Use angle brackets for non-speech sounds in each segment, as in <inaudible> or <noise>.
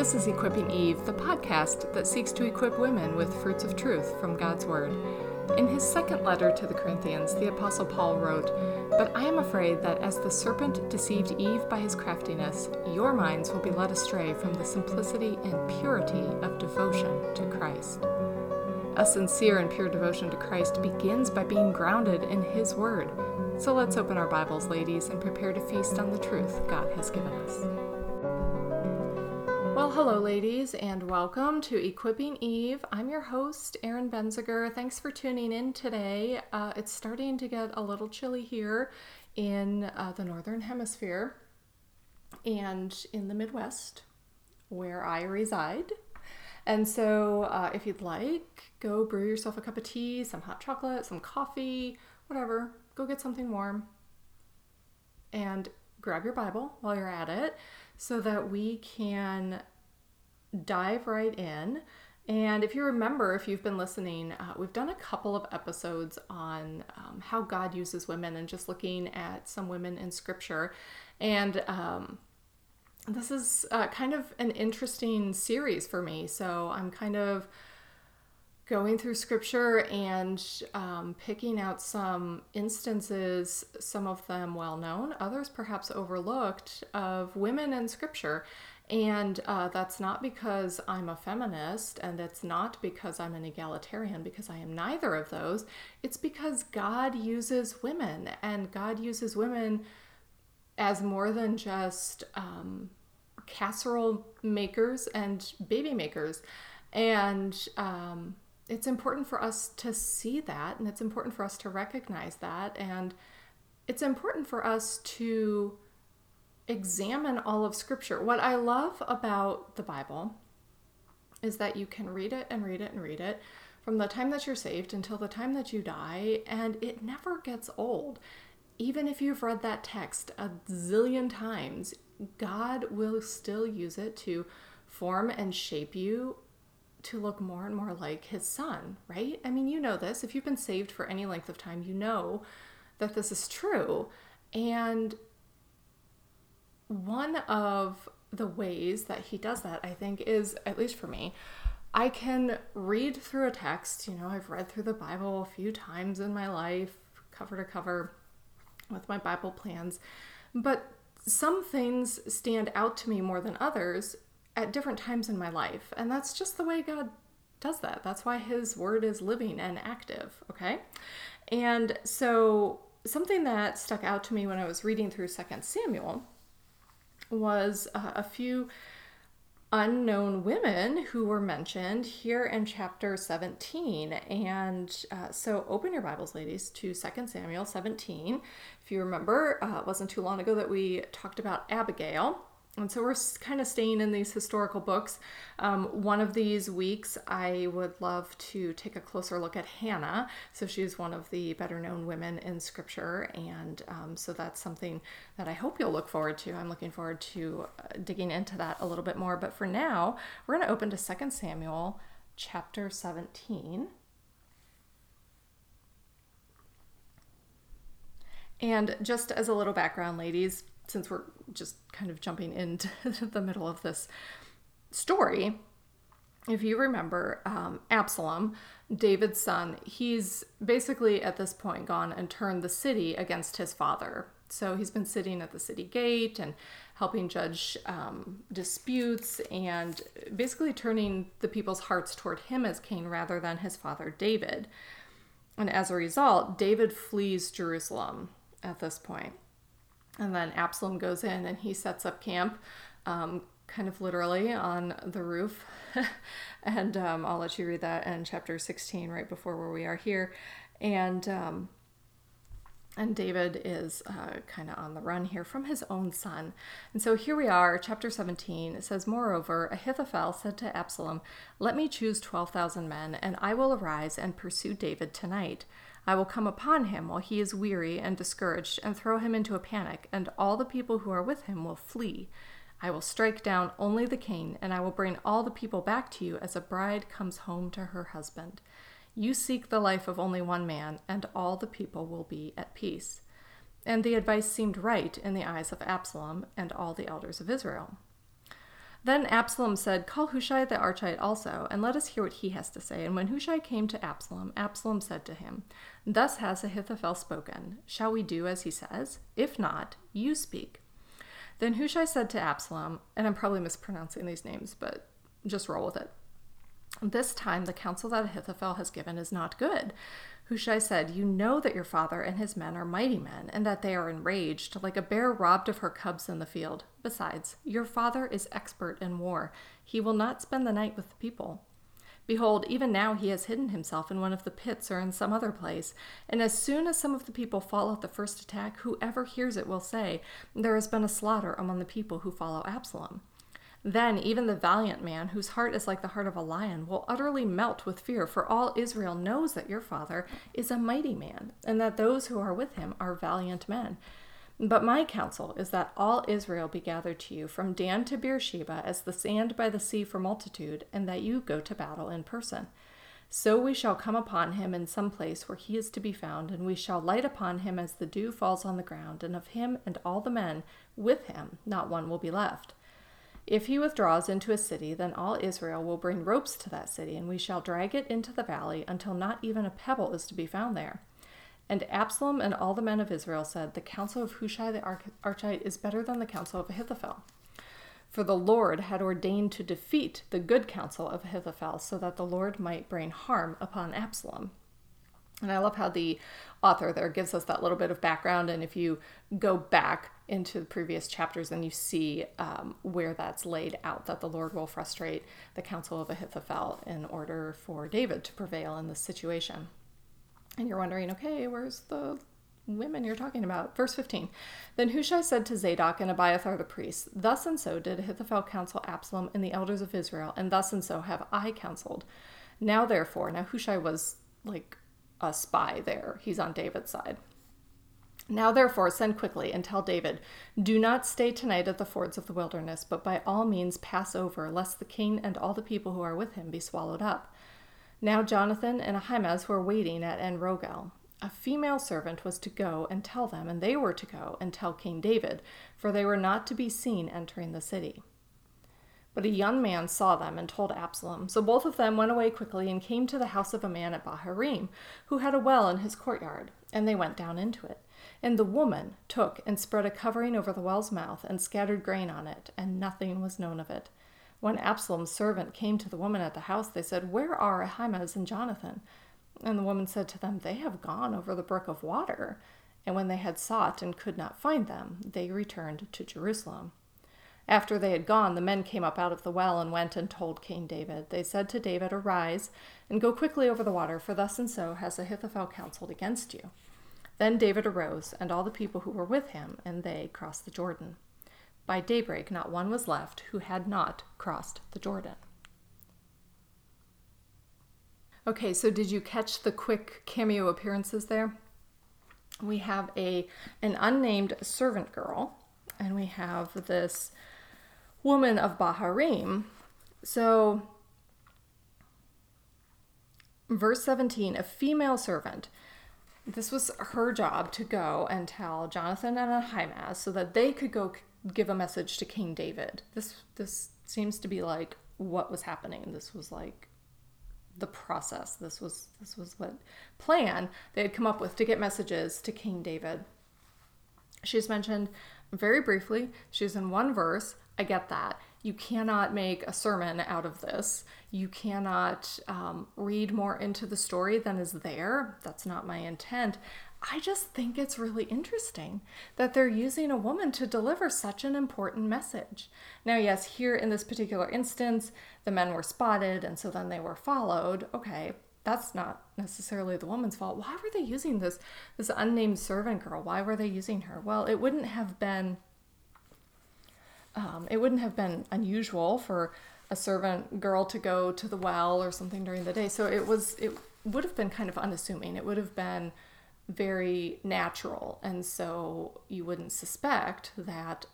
This is Equipping Eve, the podcast that seeks to equip women with fruits of truth from God's Word. In his second letter to the Corinthians, the Apostle Paul wrote, But I am afraid that as the serpent deceived Eve by his craftiness, your minds will be led astray from the simplicity and purity of devotion to Christ. A sincere and pure devotion to Christ begins by being grounded in His Word. So let's open our Bibles, ladies, and prepare to feast on the truth God has given us. Hello, ladies, and welcome to Equipping Eve. I'm your host, Erin Benziger. Thanks for tuning in today. Uh, it's starting to get a little chilly here in uh, the Northern Hemisphere and in the Midwest, where I reside. And so, uh, if you'd like, go brew yourself a cup of tea, some hot chocolate, some coffee, whatever. Go get something warm and grab your Bible while you're at it so that we can dive right in. And if you remember, if you've been listening, uh, we've done a couple of episodes on um, how God uses women and just looking at some women in scripture. And um, this is uh, kind of an interesting series for me. So I'm kind of going through scripture and um, picking out some instances, some of them well known, others perhaps overlooked, of women in scripture. And uh, that's not because I'm a feminist, and it's not because I'm an egalitarian, because I am neither of those. It's because God uses women, and God uses women as more than just um, casserole makers and baby makers. And um, it's important for us to see that and it's important for us to recognize that and it's important for us to examine all of scripture. What I love about the Bible is that you can read it and read it and read it from the time that you're saved until the time that you die and it never gets old. Even if you've read that text a zillion times, God will still use it to form and shape you to look more and more like his son, right? I mean, you know this. If you've been saved for any length of time, you know that this is true. And one of the ways that he does that, I think, is, at least for me, I can read through a text. You know, I've read through the Bible a few times in my life, cover to cover, with my Bible plans. But some things stand out to me more than others at different times in my life. And that's just the way God does that. That's why his word is living and active, okay? And so something that stuck out to me when I was reading through Second Samuel was uh, a few unknown women who were mentioned here in chapter 17. And uh, so open your Bibles, ladies, to 2 Samuel 17. If you remember, uh, it wasn't too long ago that we talked about Abigail. And so we're kind of staying in these historical books. Um, one of these weeks, I would love to take a closer look at Hannah. So she's one of the better known women in scripture. And um, so that's something that I hope you'll look forward to. I'm looking forward to uh, digging into that a little bit more. But for now, we're going to open to 2 Samuel chapter 17. And just as a little background, ladies, since we're just kind of jumping into <laughs> the middle of this story, if you remember um, Absalom, David's son, he's basically at this point gone and turned the city against his father. So he's been sitting at the city gate and helping judge um, disputes and basically turning the people's hearts toward him as king rather than his father David. And as a result, David flees Jerusalem at this point. And then Absalom goes in and he sets up camp, um, kind of literally on the roof. <laughs> and um, I'll let you read that in chapter 16, right before where we are here. And um, and David is uh, kind of on the run here from his own son. And so here we are, chapter 17. It says, Moreover, Ahithophel said to Absalom, Let me choose 12,000 men, and I will arise and pursue David tonight. I will come upon him while he is weary and discouraged, and throw him into a panic, and all the people who are with him will flee. I will strike down only the king, and I will bring all the people back to you as a bride comes home to her husband. You seek the life of only one man, and all the people will be at peace. And the advice seemed right in the eyes of Absalom and all the elders of Israel. Then Absalom said, Call Hushai the Archite also, and let us hear what he has to say. And when Hushai came to Absalom, Absalom said to him, Thus has Ahithophel spoken. Shall we do as he says? If not, you speak. Then Hushai said to Absalom, and I'm probably mispronouncing these names, but just roll with it. This time the counsel that Ahithophel has given is not good. Hushai said, You know that your father and his men are mighty men, and that they are enraged, like a bear robbed of her cubs in the field. Besides, your father is expert in war. He will not spend the night with the people. Behold, even now he has hidden himself in one of the pits or in some other place. And as soon as some of the people fall at the first attack, whoever hears it will say, There has been a slaughter among the people who follow Absalom. Then even the valiant man, whose heart is like the heart of a lion, will utterly melt with fear, for all Israel knows that your father is a mighty man, and that those who are with him are valiant men. But my counsel is that all Israel be gathered to you from Dan to Beersheba as the sand by the sea for multitude, and that you go to battle in person. So we shall come upon him in some place where he is to be found, and we shall light upon him as the dew falls on the ground, and of him and all the men with him not one will be left. If he withdraws into a city, then all Israel will bring ropes to that city, and we shall drag it into the valley until not even a pebble is to be found there. And Absalom and all the men of Israel said, The counsel of Hushai the Archite is better than the counsel of Ahithophel. For the Lord had ordained to defeat the good counsel of Ahithophel, so that the Lord might bring harm upon Absalom. And I love how the author there gives us that little bit of background. And if you go back into the previous chapters, then you see um, where that's laid out that the Lord will frustrate the counsel of Ahithophel in order for David to prevail in this situation. And you're wondering, okay, where's the women you're talking about? Verse 15. Then Hushai said to Zadok and Abiathar the priests, Thus and so did Ahithophel counsel Absalom and the elders of Israel, and thus and so have I counseled. Now therefore, now Hushai was like a spy there. He's on David's side. Now, therefore, send quickly and tell David, Do not stay tonight at the fords of the wilderness, but by all means pass over, lest the king and all the people who are with him be swallowed up. Now, Jonathan and Ahimaaz were waiting at En Rogel. A female servant was to go and tell them, and they were to go and tell King David, for they were not to be seen entering the city. But a young man saw them and told Absalom. So both of them went away quickly and came to the house of a man at Bahurim, who had a well in his courtyard, and they went down into it. And the woman took and spread a covering over the well's mouth and scattered grain on it, and nothing was known of it. When Absalom's servant came to the woman at the house, they said, Where are Ahimaaz and Jonathan? And the woman said to them, They have gone over the brook of water. And when they had sought and could not find them, they returned to Jerusalem. After they had gone, the men came up out of the well and went and told King David. They said to David, Arise and go quickly over the water, for thus and so has Ahithophel counseled against you. Then David arose, and all the people who were with him, and they crossed the Jordan. By daybreak, not one was left who had not crossed the Jordan. Okay, so did you catch the quick cameo appearances there? We have a an unnamed servant girl, and we have this woman of Bahurim. So, verse 17 a female servant. This was her job to go and tell Jonathan and Ahimaaz so that they could go give a message to King David. This this seems to be like what was happening. This was like the process. This was this was what plan they had come up with to get messages to King David. She's mentioned very briefly. She's in one verse. I get that. You cannot make a sermon out of this. You cannot um, read more into the story than is there. That's not my intent. I just think it's really interesting that they're using a woman to deliver such an important message. Now, yes, here in this particular instance, the men were spotted and so then they were followed. Okay, that's not necessarily the woman's fault. Why were they using this this unnamed servant girl? Why were they using her? Well, it wouldn't have been um, it wouldn't have been unusual for a servant girl to go to the well or something during the day. So it was it would have been kind of unassuming. It would have been very natural, and so you wouldn't suspect that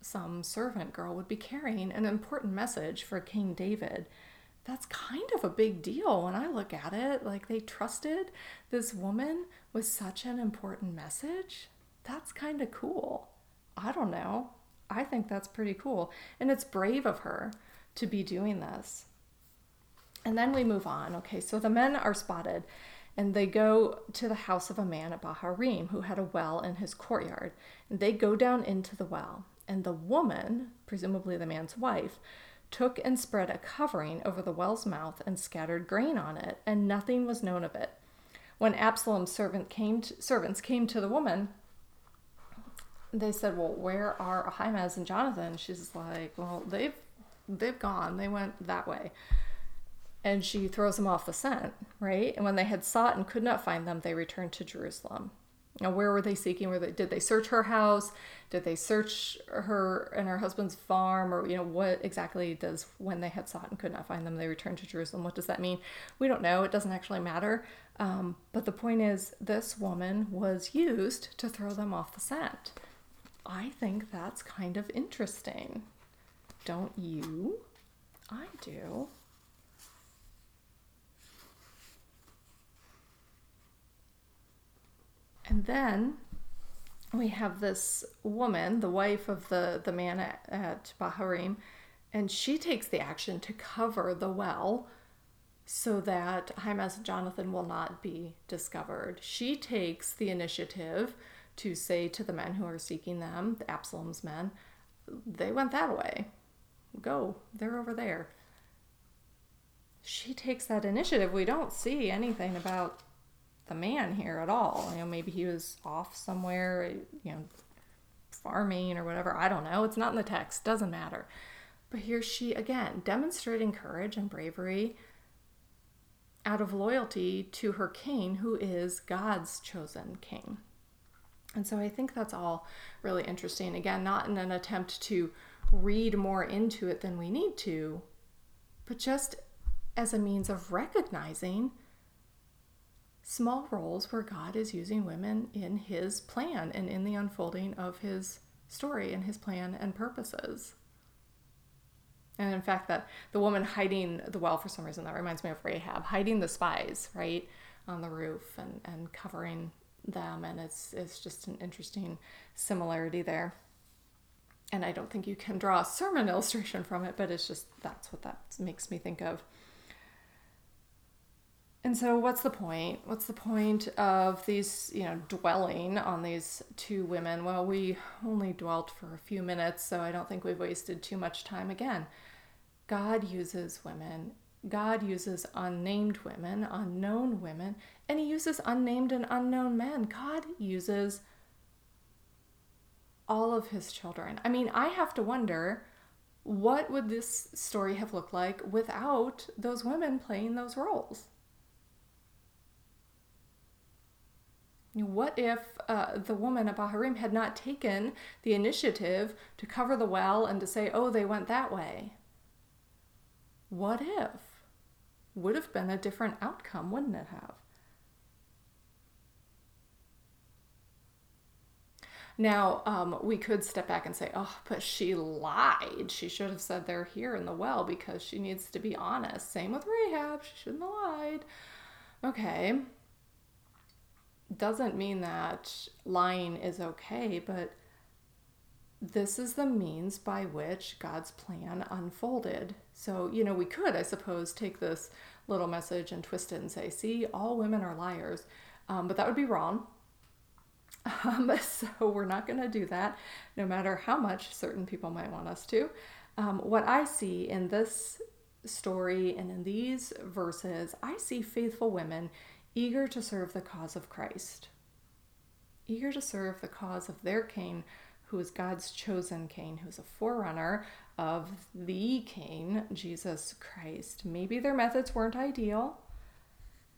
some servant girl would be carrying an important message for King David. That's kind of a big deal when I look at it. Like they trusted this woman with such an important message. That's kind of cool. I don't know. I think that's pretty cool. And it's brave of her to be doing this. And then we move on. Okay, so the men are spotted and they go to the house of a man at Bahurim who had a well in his courtyard. And they go down into the well. And the woman, presumably the man's wife, took and spread a covering over the well's mouth and scattered grain on it, and nothing was known of it. When Absalom's servant came to, servants came to the woman, they said, "Well, where are Ahimaaz and Jonathan?" She's like, "Well, they've they've gone. They went that way." And she throws them off the scent, right? And when they had sought and could not find them, they returned to Jerusalem. Now, where were they seeking? Were they, did they search her house? Did they search her and her husband's farm? Or, you know, what exactly does when they had sought and could not find them, they returned to Jerusalem? What does that mean? We don't know. It doesn't actually matter. Um, but the point is, this woman was used to throw them off the scent. I think that's kind of interesting. Don't you? I do. And then we have this woman, the wife of the, the man at, at Bahurim, and she takes the action to cover the well so that Ahimaaz and Jonathan will not be discovered. She takes the initiative to say to the men who are seeking them, the Absalom's men, they went that way. Go, they're over there. She takes that initiative. We don't see anything about the man here at all. You know, maybe he was off somewhere, you know, farming or whatever. I don't know. It's not in the text. Doesn't matter. But here she again demonstrating courage and bravery out of loyalty to her king, who is God's chosen king. And so I think that's all really interesting. Again, not in an attempt to read more into it than we need to, but just as a means of recognizing small roles where God is using women in his plan and in the unfolding of his story and his plan and purposes. And in fact, that the woman hiding the well for some reason that reminds me of Rahab, hiding the spies, right, on the roof and, and covering them. And it's, it's just an interesting similarity there. And I don't think you can draw a sermon <laughs> illustration from it, but it's just that's what that makes me think of. And so, what's the point? What's the point of these, you know, dwelling on these two women? Well, we only dwelt for a few minutes, so I don't think we've wasted too much time. Again, God uses women, God uses unnamed women, unknown women, and He uses unnamed and unknown men. God uses all of His children. I mean, I have to wonder what would this story have looked like without those women playing those roles? What if uh, the woman at Bahurim had not taken the initiative to cover the well and to say, oh, they went that way? What if? Would have been a different outcome, wouldn't it have? Now, um, we could step back and say, oh, but she lied. She should have said they're here in the well because she needs to be honest. Same with Rahab. She shouldn't have lied. Okay, doesn't mean that lying is okay, but this is the means by which God's plan unfolded. So, you know, we could, I suppose, take this little message and twist it and say, see, all women are liars. Um, but that would be wrong. <laughs> Um, so, we're not going to do that, no matter how much certain people might want us to. Um, what I see in this story and in these verses, I see faithful women eager to serve the cause of Christ, eager to serve the cause of their king, who is God's chosen king, who is a forerunner of the king, Jesus Christ. Maybe their methods weren't ideal,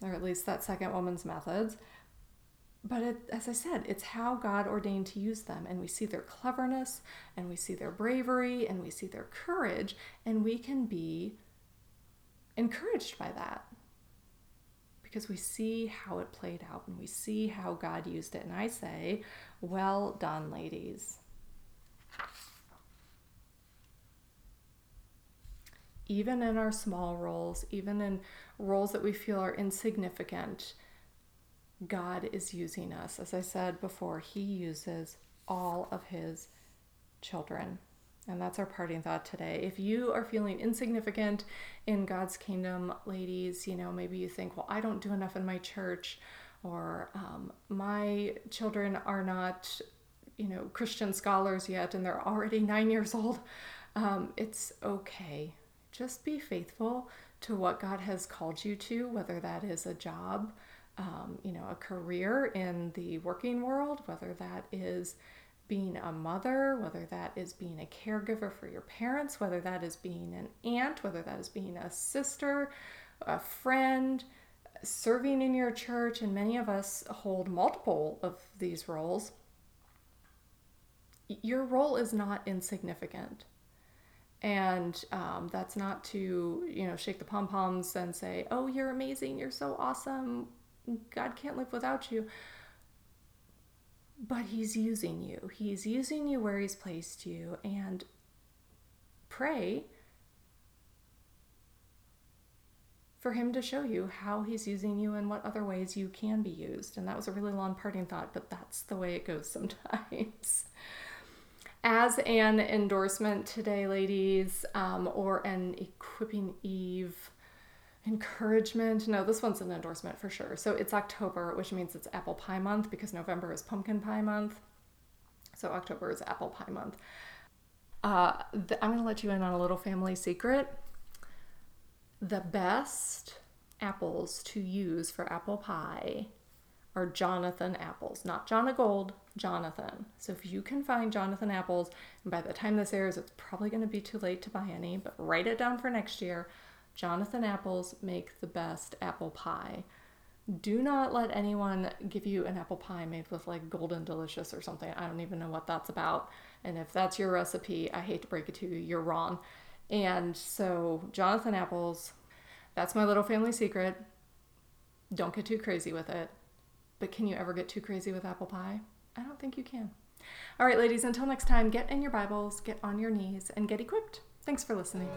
or at least that second woman's methods. But it, as I said, it's how God ordained to use them. And we see their cleverness, and we see their bravery, and we see their courage, and we can be encouraged by that because we see how it played out and we see how God used it. And I say, well done, ladies. Even in our small roles, even in roles that we feel are insignificant, God is using us. As I said before, He uses all of His children. And that's our parting thought today. If you are feeling insignificant in God's kingdom, ladies, you know, maybe you think, well, I don't do enough in my church, or um, my children are not, you know, Christian scholars yet, and they're already nine years old. Um, it's okay. Just be faithful to what God has called you to, whether that is a job, um, you know, a career in the working world, whether that is being a mother, whether that is being a caregiver for your parents, whether that is being an aunt, whether that is being a sister, a friend, serving in your church, and many of us hold multiple of these roles. Your role is not insignificant. And um, that's not to, you know, shake the pom poms and say, oh, you're amazing, you're so awesome, God can't live without you but he's using you. He's using you where he's placed you and pray for him to show you how he's using you and what other ways you can be used. And that was a really long parting thought, but that's the way it goes sometimes. <laughs> As an endorsement today, ladies, um, or an equipping Eve encouragement. No, this one's an endorsement for sure. So it's October, which means it's apple pie month because November is pumpkin pie month. So October is apple pie month. Uh, I'm going to let you in on a little family secret. The best apples to use for apple pie are Jonathan apples, not Jonagold, Jonathan. So if you can find Jonathan apples, and by the time this airs, it's probably going to be too late to buy any, but write it down for next year. Jonathan apples make the best apple pie. Do not let anyone give you an apple pie made with like golden delicious or something. I don't even know what that's about. And if that's your recipe, I hate to break it to you, you're wrong. And so, Jonathan apples, that's my little family secret. Don't get too crazy with it. But can you ever get too crazy with apple pie? I don't think you can. All right, ladies, until next time, get in your Bibles, get on your knees, and get equipped. Thanks for listening.